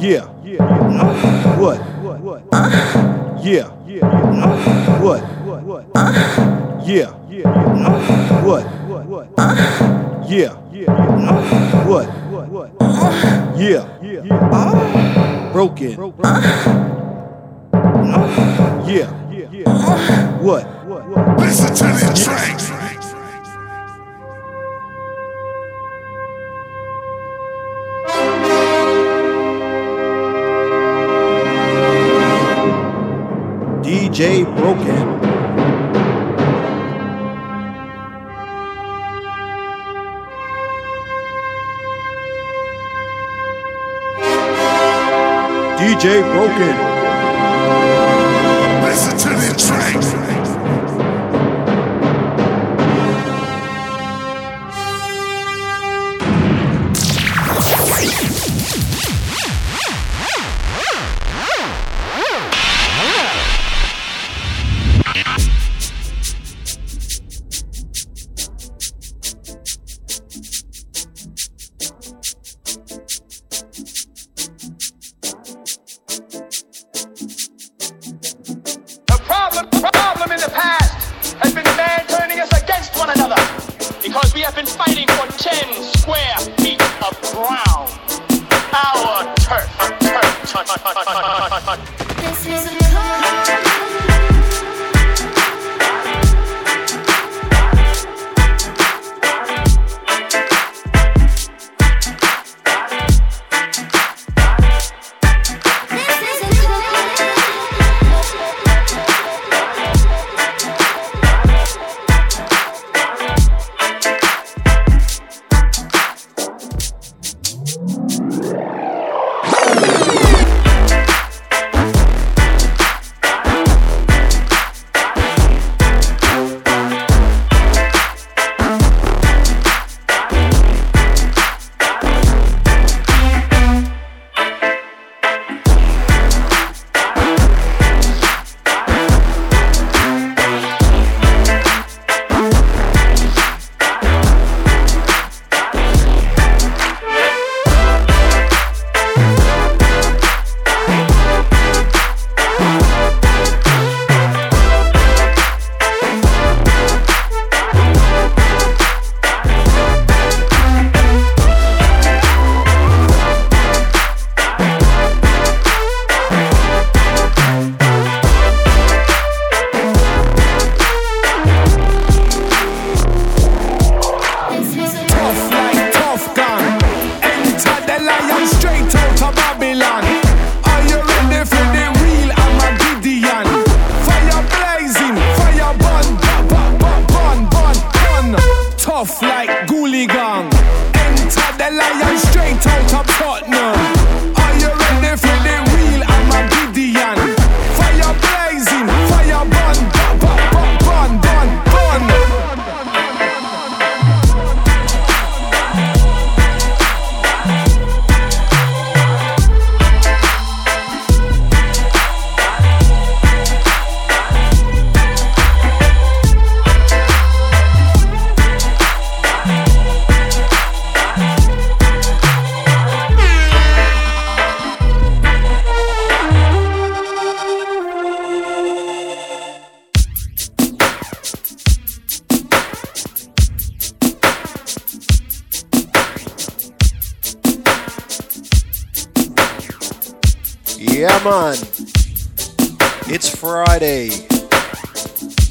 Yeah. Yeah. What? What? What? Yeah. Yeah. What? What? What? Yeah. Yeah. What? What? Yeah. What? What? What? Yeah. Yeah. Broken. Yeah. Yeah. What? What? Listen to this tracks. DJ Broke N.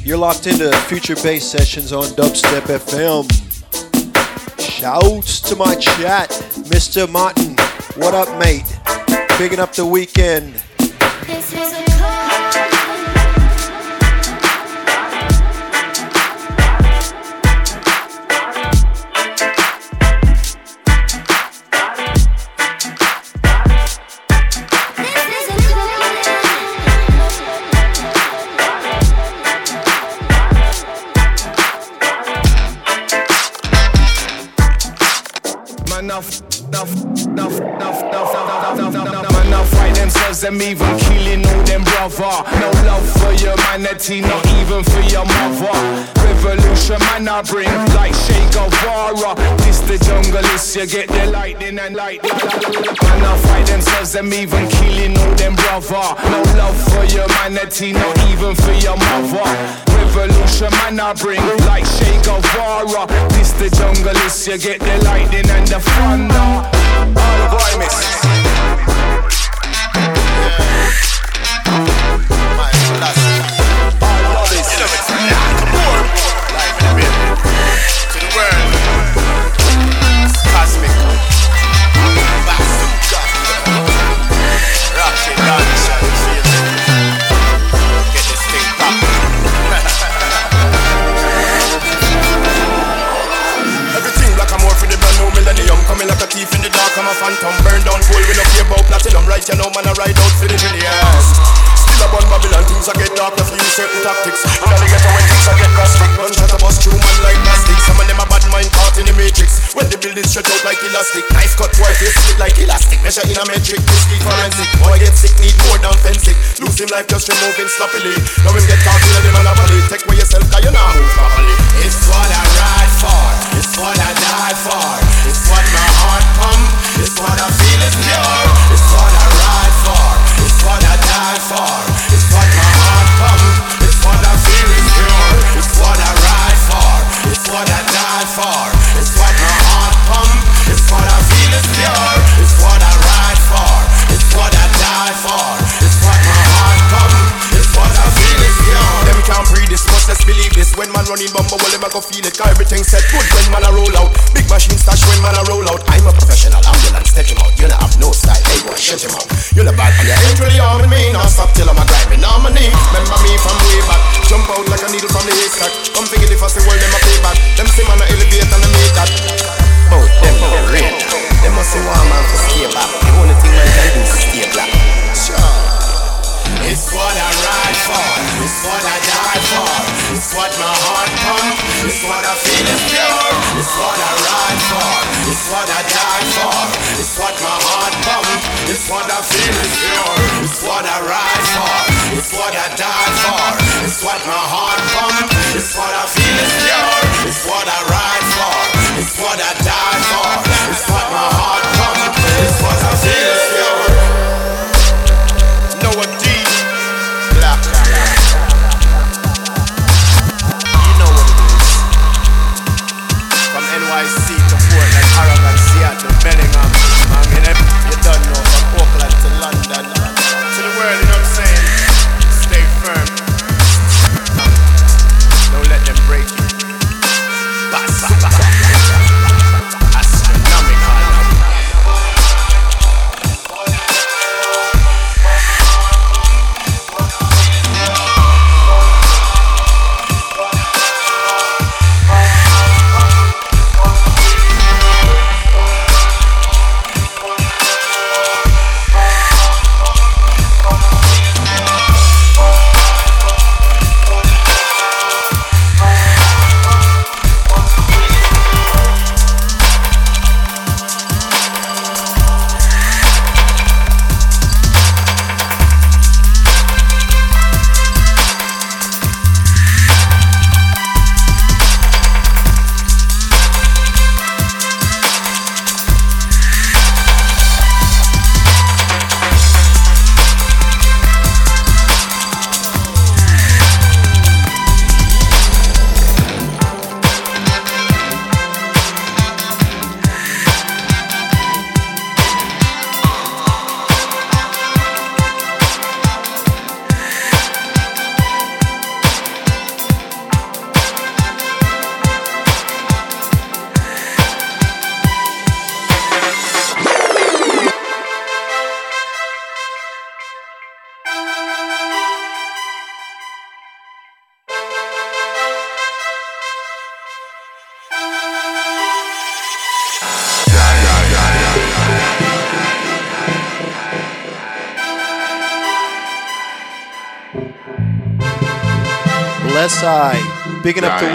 You're locked into future bass sessions on Dubstep FM. Shouts to my chat, Mr. Martin. What up, mate? Bigging up the weekend. cause I'm even killing all them brother. No love for humanity, not even for your mother. Revolution man I bring, like Che Guevara. This the jungle, is you get the lightning and light. Man I fight themselves, I'm even killing all them brother. No love for humanity, not even for your mother. Revolution man I bring, like Che Guevara. This the jungle, is you get the lightning and the thunder. All right, miss building. To the world. You know man, I ride out for the millions. Still bun Babylon, things I get dark If you certain tactics. In the ghetto when things I get drastic. Gunshot a bust through man like plastic Some of them a bad mind caught in the matrix. When the building stretch out like elastic. Knife cut boy face split like elastic. Measure in a metric, this speed forensic. Boy get sick, need more than fencing. Him life just removing sloppily. Now him get caught in a monopoly Take away yourself, cause you not move properly I. Bigging up the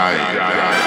die. die.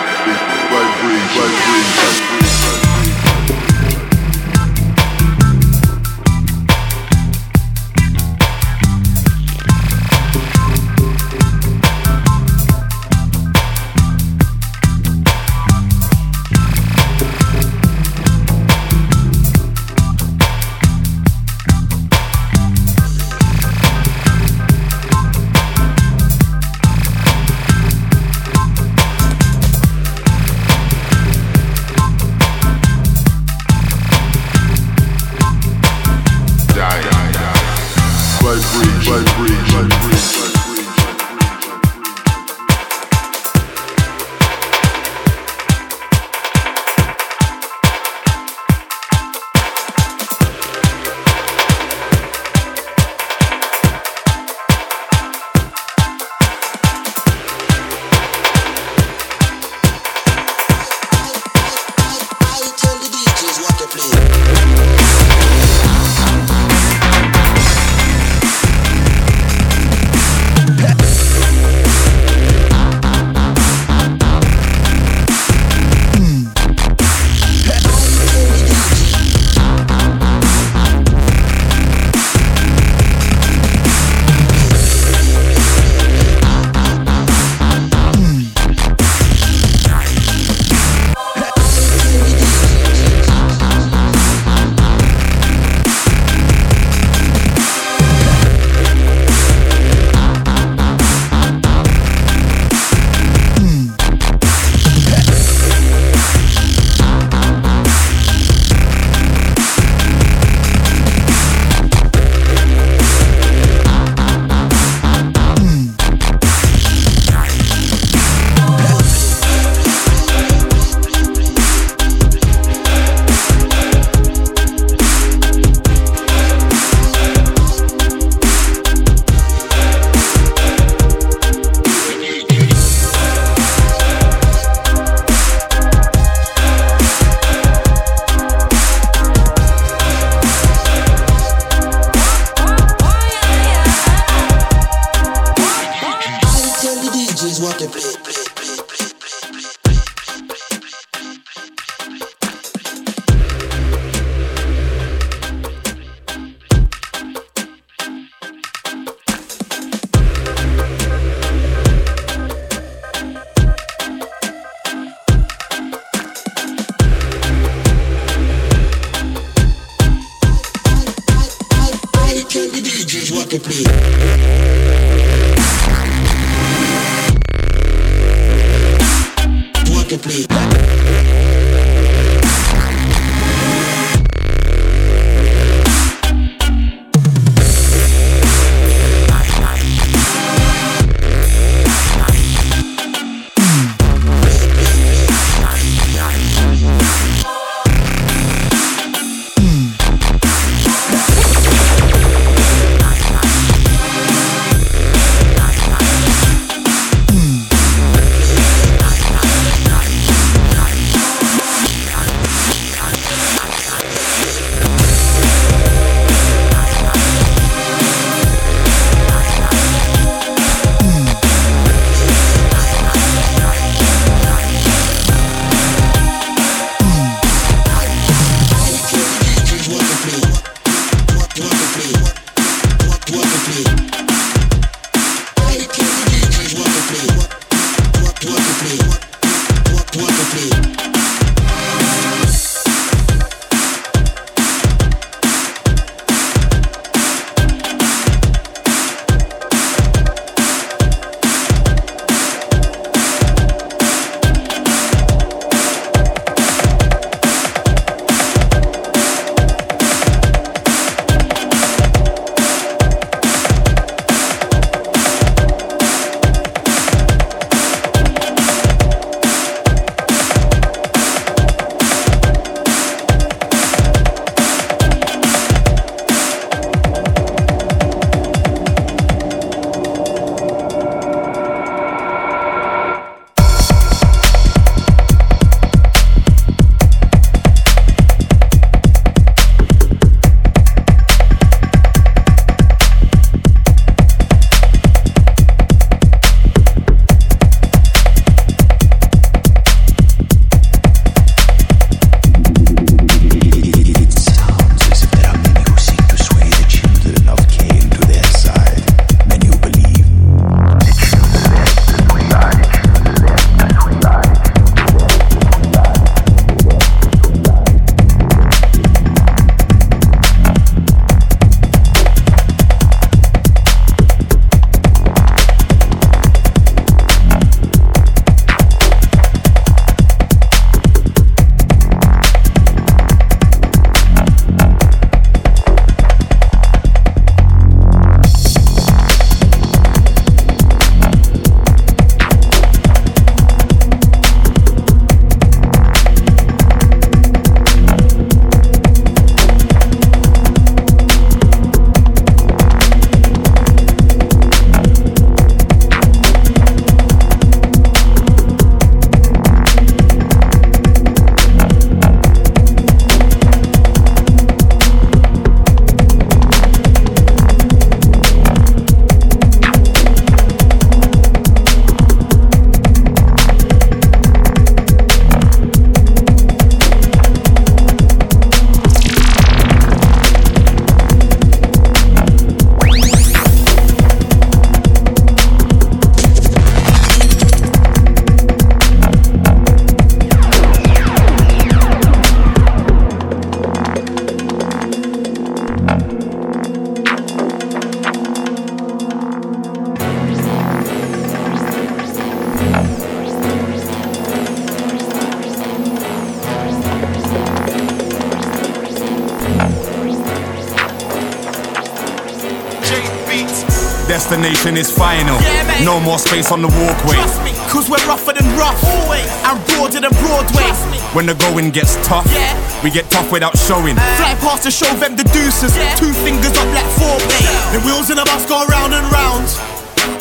Destination is final. Yeah. No more space on the walkway. Trust me, cause we're rougher than rough. Always. And broader than Broadway. Trust me. When the going gets tough, Yeah. we get tough without showing. Uh. Fly past to show them the deuces. Yeah. Two fingers up like foreplay. The wheels in the bus go round and round.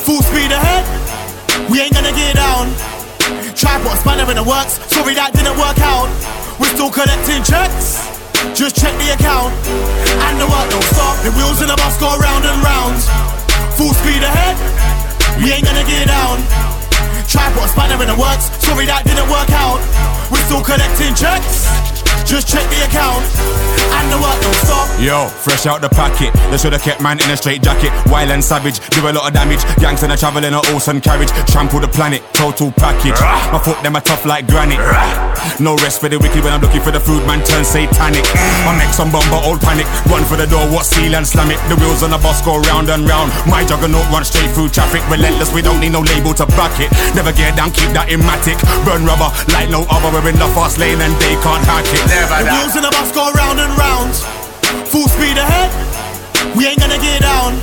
Full speed ahead. We ain't gonna get down. Try put a spanner in the works. Sorry that didn't work out. We're still collecting checks. Just check the account. And the work don't stop. The wheels in the bus go round and round. Full speed ahead. We ain't gonna get down. A spanner in the works. Sorry that didn't work out. We're still collecting checks. Just check the account. And the work don't stop. Yo, fresh out the packet. They should have kept man in a straight jacket. Wild and savage, do a lot of damage. Gangster and a travel in a Olsen carriage. Trample the planet, total package. My foot them are tough like granite. No rest for the wicked when I'm looking for the food, man turn satanic. Mm. My neck some bomber, old panic. Run for the door, what seal and slam it. The wheels on the bus go round and round. My juggernaut run straight through traffic. Relentless, we don't need no label to back it. Never get down, keep that imatic. Burn rubber like no other. We're in the fast lane and they can't hack it. The wheels in the bus go round and round. Full speed ahead. We ain't gonna get down.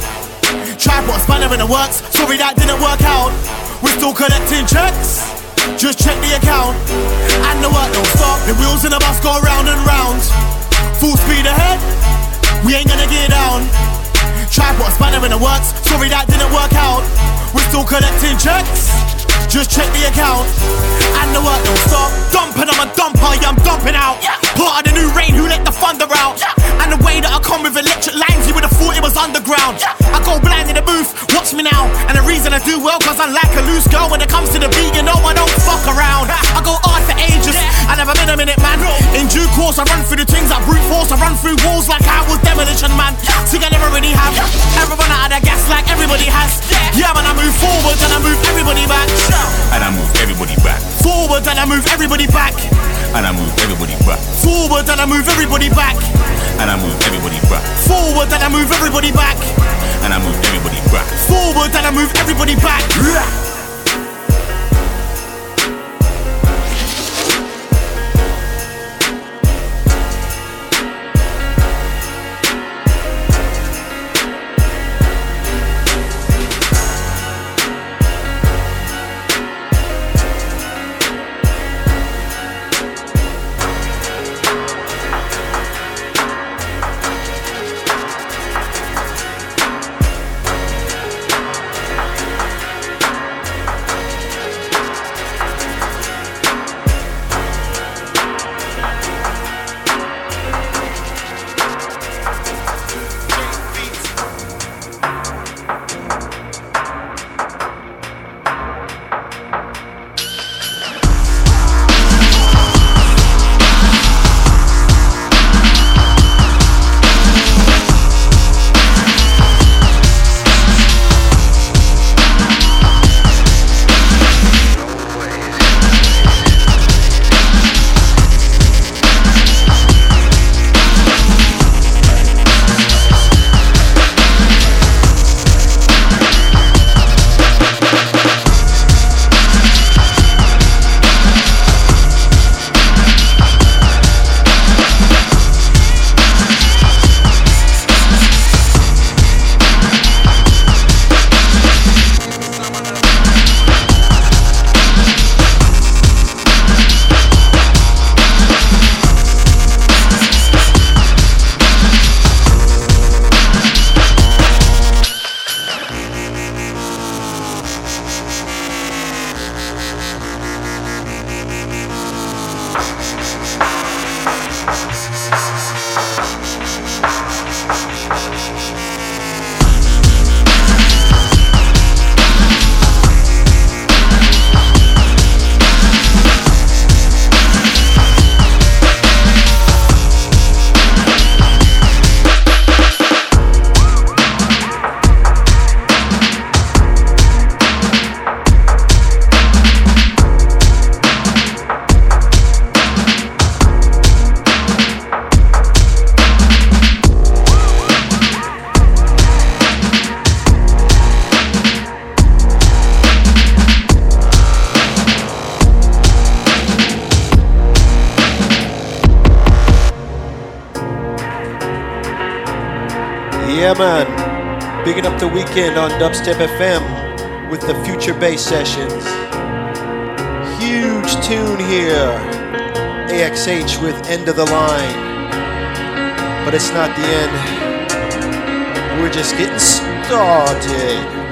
Try put a spanner in the works. Sorry that didn't work out. We're still collecting checks. Just check the account. And the work don't stop. The wheels in the bus go round and round. Full speed ahead. We ain't gonna get down. Try put a spanner in the works. Sorry that didn't work out. We're still collecting checks. Just check the account. And the work don't stop. Dumping, I'm a dumper, yeah, I'm dumping out. Part of the new rain, who let the thunder out? And the way that I come with electric lines, you would have thought it was underground. I go blind in the booth, watch me now. And the reason I do well, cause I'm like a loose girl. When it comes to the beat, you know I don't fuck around. I go hard for ages, I never been a minute, man. In due course, I run through the things I brute force. I run through walls like I was demolition, man. See, I never really have. Ever run out of gas like everybody has. Yeah, man, I move forward and I move everybody back. And I move everybody back. Forward and I move everybody back. And I move everybody back. Forward and I move everybody back. And I move everybody back. Forward and I move everybody back. And I move everybody back. Forward and I move everybody back. Weekend on Dubstep FM with the Future Bass Sessions. Huge tune here. AXH with End of the Line. But it's not the end. We're just getting started.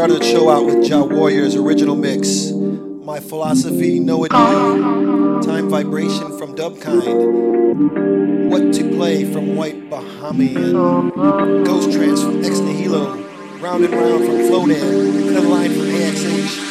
Started the show out with Ja Warrior's original mix. My philosophy, know it. Time vibration from Dubkind. What to play from White Bahamian. Ghost Trance from Ex Nihilo. Round and Round from Flowdan. And the line from AXH.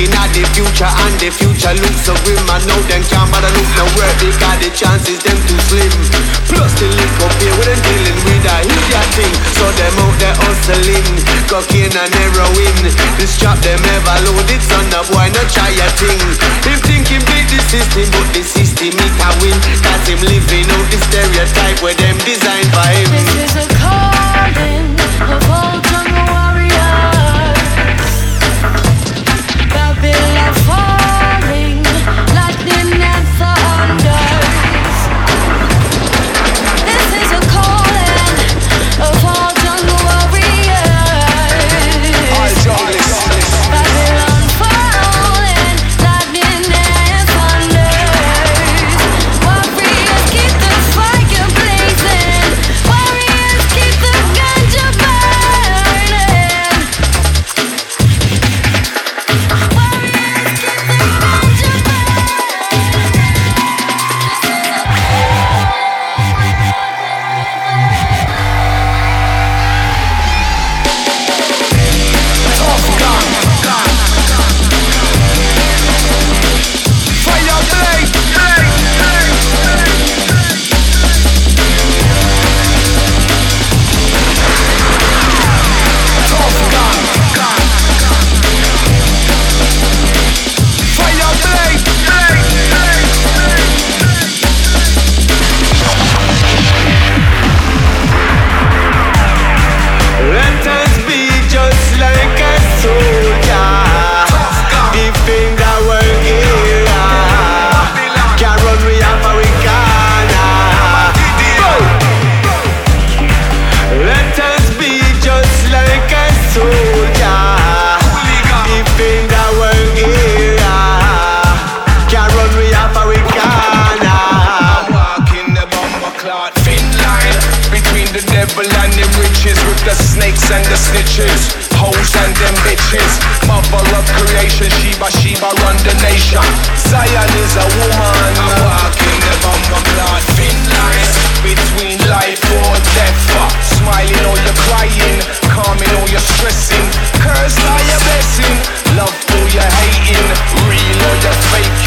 Looking at the future and the future looks so grim. I know them can't bother look nowhere. They got the chances, them too slim. Plus the link up here with them dealing with a idiot thing. So them out there hustling, cocaine and heroin. This trap them ever loaded, son of boy, not try a thing. Him thinking beat the system, but the system he can win. That's him living out the stereotype where them designed for him. This is a calling of all jungle Babylon and the snitches, hoes and them bitches. Mother of creation, Sheba Sheba run the nation. Zion is a woman. I'm walking the bomber clot thin line between life or death. Smiling or you're crying, calming or you're stressing. Curse or you're blessing, love or you're hating, real or you're faking.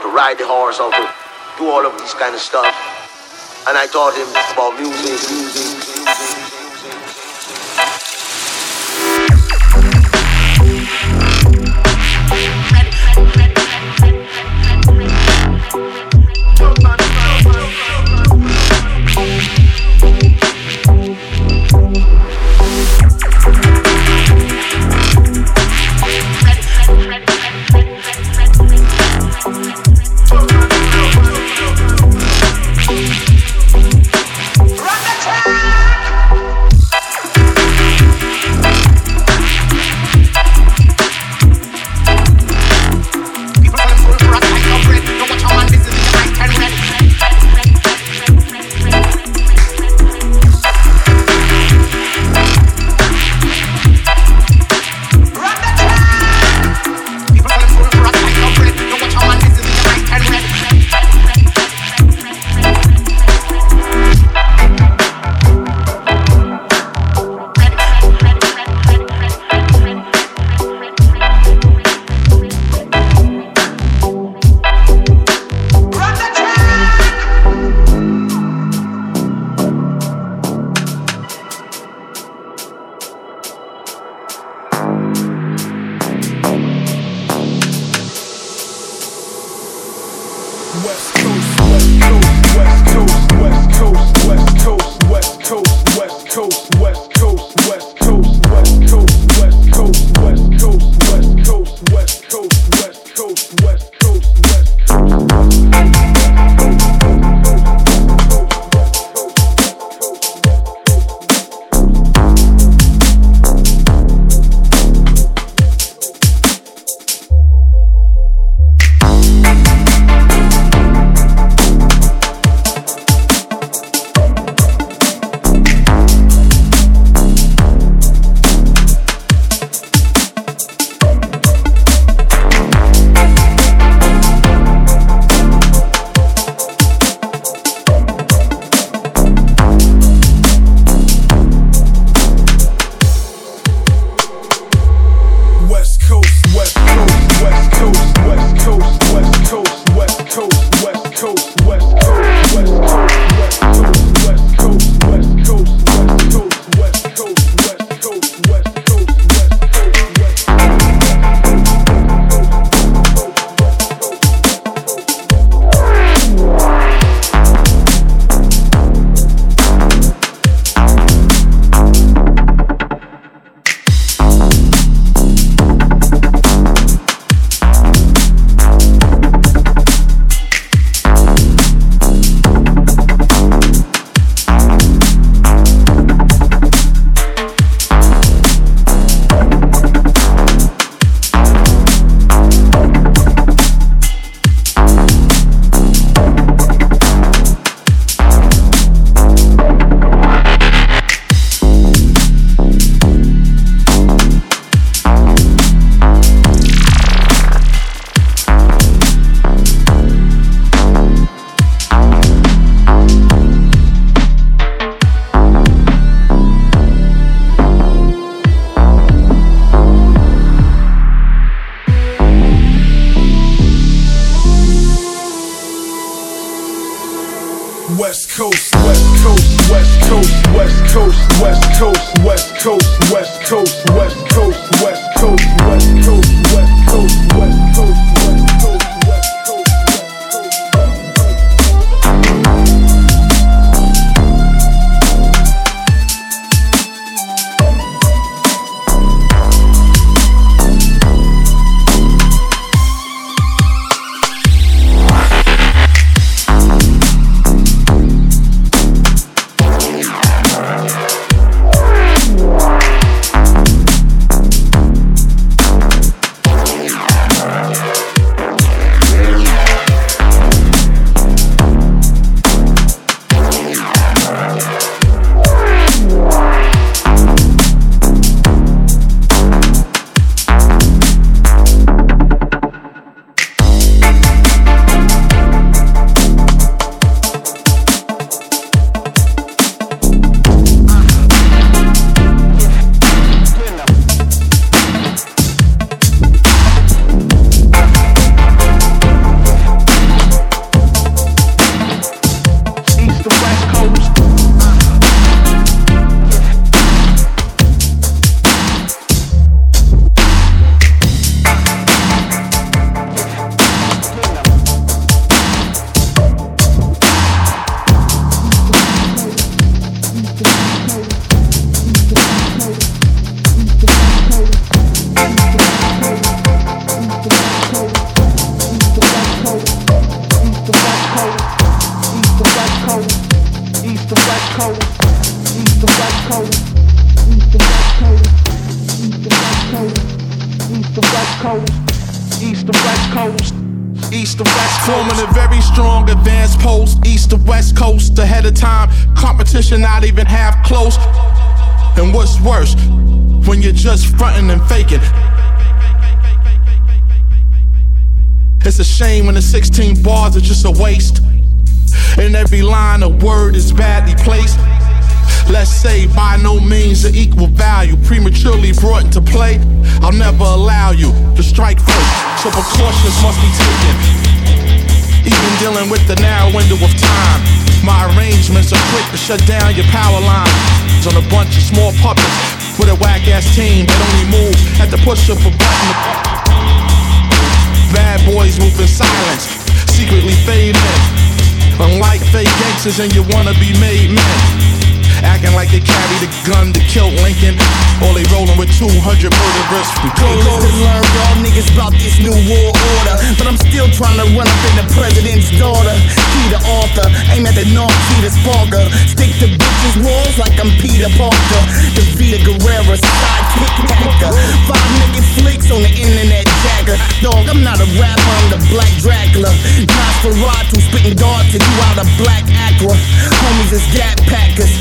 to ride the horse or to do all of this kind of stuff. And I taught him about music, music, music. Competition not even half close. And what's worse, when you're just fronting and faking. It's a shame when the 16 bars are just a waste. And every line of word is badly placed. Let's say by no means of equal value, prematurely brought into play. I'll never allow you to strike first, so precautions must be taken. Even dealing with the narrow window of time, my arrangements are quick to shut down your power lines. On a bunch of small puppets with a whack ass team that only move at the push of a button. Bad boys move in silence, secretly fade in. Unlike fake gangsters and you wanna be made men. Acting like they carry the gun to kill Lincoln. Or they rolling with 200 murderers Goal is to learn y'all niggas about this new war order. But I'm still trying to run up in the president's daughter. He the author, aim at the North to Sparker. Stick to bitches' walls like I'm Peter Parker. The Vita Guerrera, sidekick hacker. Five nigga flicks on the internet jacker. Dog, I'm not a rapper, I'm the Black Dracula. Nosferatu spitting darts to you out of black aqua. Homies is gap packers,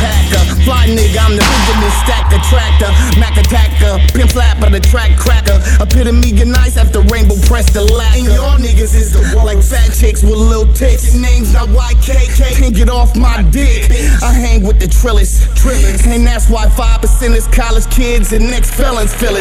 packer. Fly nigga, I'm the Benjamin Stacker tractor. Mac attacker, pin flapper, the track cracker. Epitome get nice after rainbow press the lacquer. And y'all niggas is the one. Like fat chicks with little tits. Your name's not YKK. Can't get off my dick. I hang with the trillers. trillers. And that's why 5% is college kids and next felons feel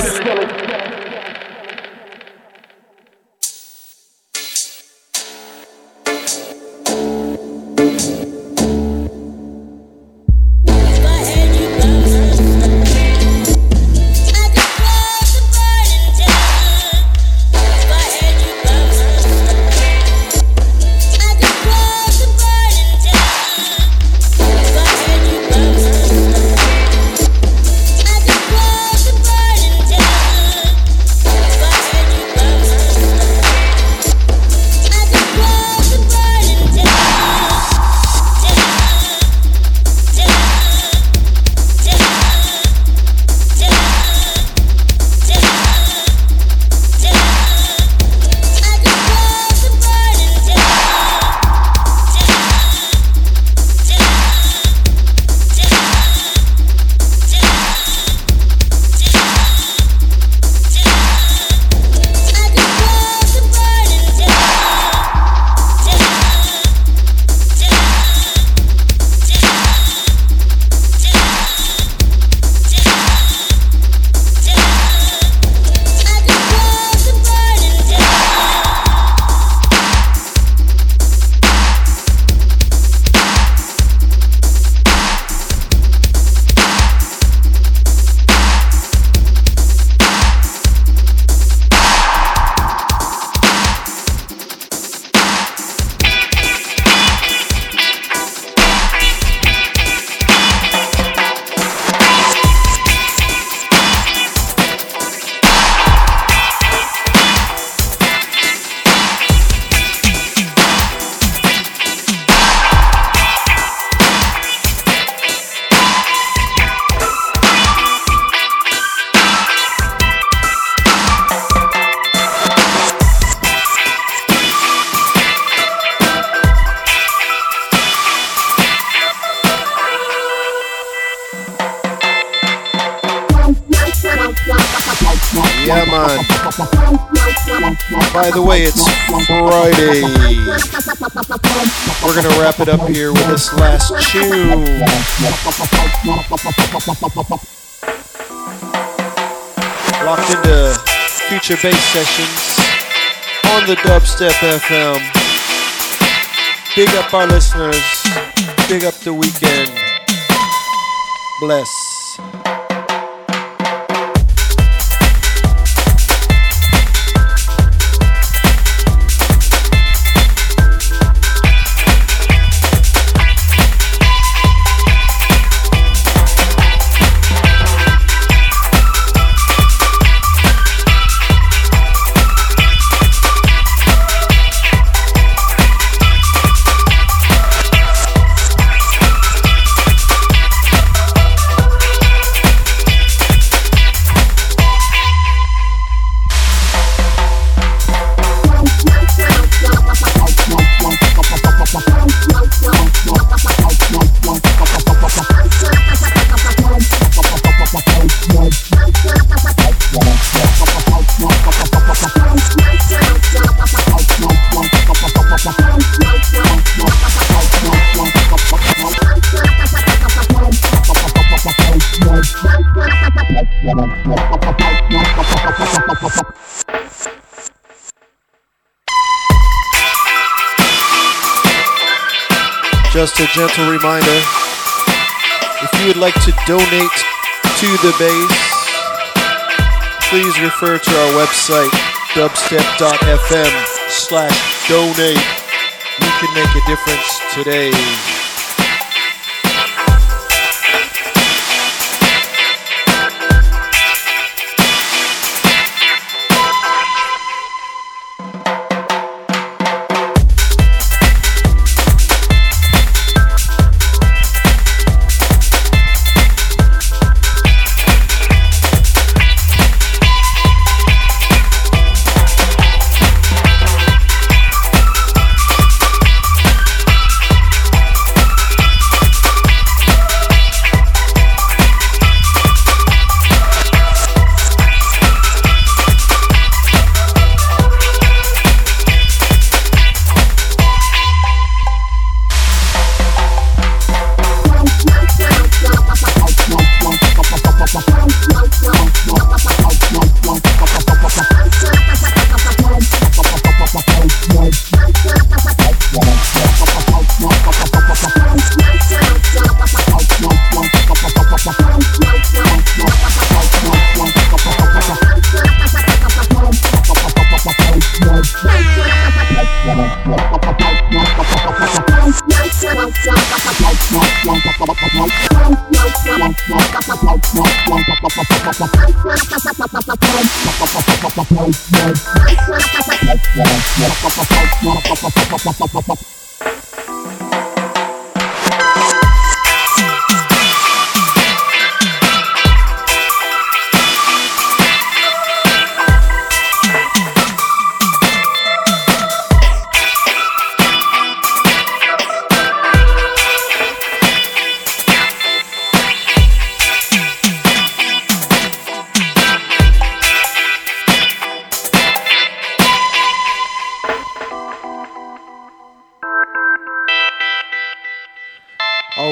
way, it's Friday. We're gonna wrap it up here with this last tune. Locked into future bass sessions on the Dubstep FM. Big up our listeners. Big up the weekend. Bless. Gentle reminder if you would like to donate to the base, please refer to our website dubstep.fm slash donate. You can make a difference today.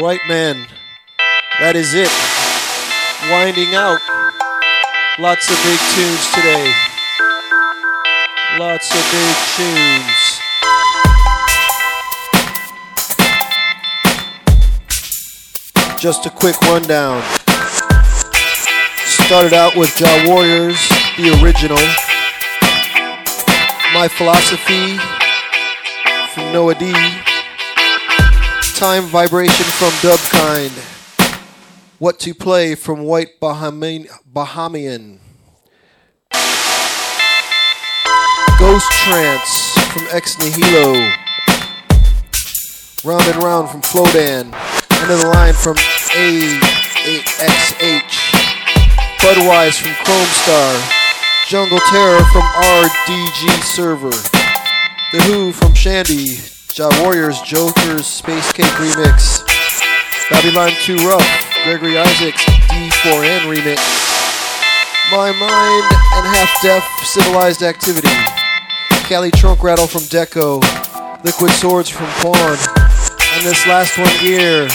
Right, man. That is it. Winding out. Lots of big tunes today. Lots of big tunes. Just a quick rundown. Started out with Jaw Warriors, the original. My Philosophy from Noah D. Time Vibration from Dubkind. What to Play from White Bahamian. Bahamian. Ghost Trance from Ex Nihilo. Round and Round from Flodan. The line from A8XH. Budwise from Chrome Star. Jungle Terror from RDG Server. The Who from Shandy. Ja Warriors Joker's Space Cake Remix. Babylon 2 Rough. Gregory Isaacs D4N Remix. My Mind and Half Deaf Civilized Activity. Cali Trunk Rattle from Deco. Liquid Swords from Pawn. And this last one here,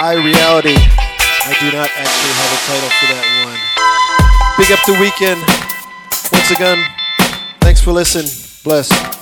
I Reality. I do not actually have a title for that one. Big up the weekend. Once again, thanks for listening. Bless.